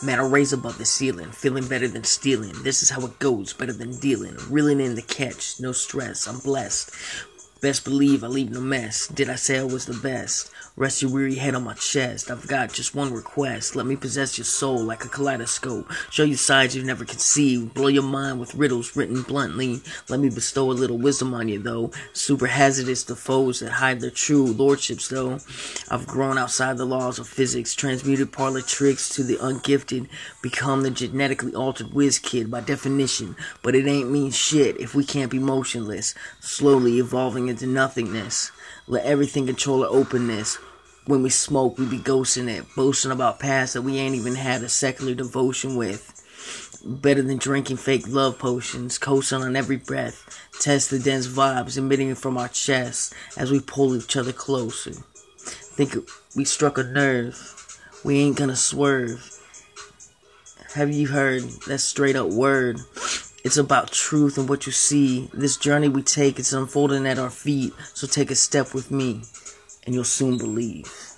Man, I raise above the ceiling, feeling better than stealing. This is how it goes, better than dealing. Reeling in the catch, no stress, I'm blessed. Best believe I leave no mess. Did I say I was the best? Rest your weary head on my chest. I've got just one request. Let me possess your soul like a kaleidoscope. Show you sides you've never conceived. Blow your mind with riddles written bluntly. Let me bestow a little wisdom on you, though. Super hazardous to foes that hide their true lordships, though. I've grown outside the laws of physics, transmuted parlor tricks to the ungifted, become the genetically altered whiz kid by definition. But it ain't mean shit if we can't be motionless, slowly evolving into nothingness. Let everything control our openness. When we smoke, we be ghosting it, boasting about past that we ain't even had a secular devotion with. Better than drinking fake love potions, coasting on every breath. Test the dense vibes emitting from our chests as we pull each other closer. Think we struck a nerve. We ain't gonna swerve. Have you heard that straight up word? It's about truth and what you see. This journey we take it's unfolding at our feet. So take a step with me and you'll soon believe.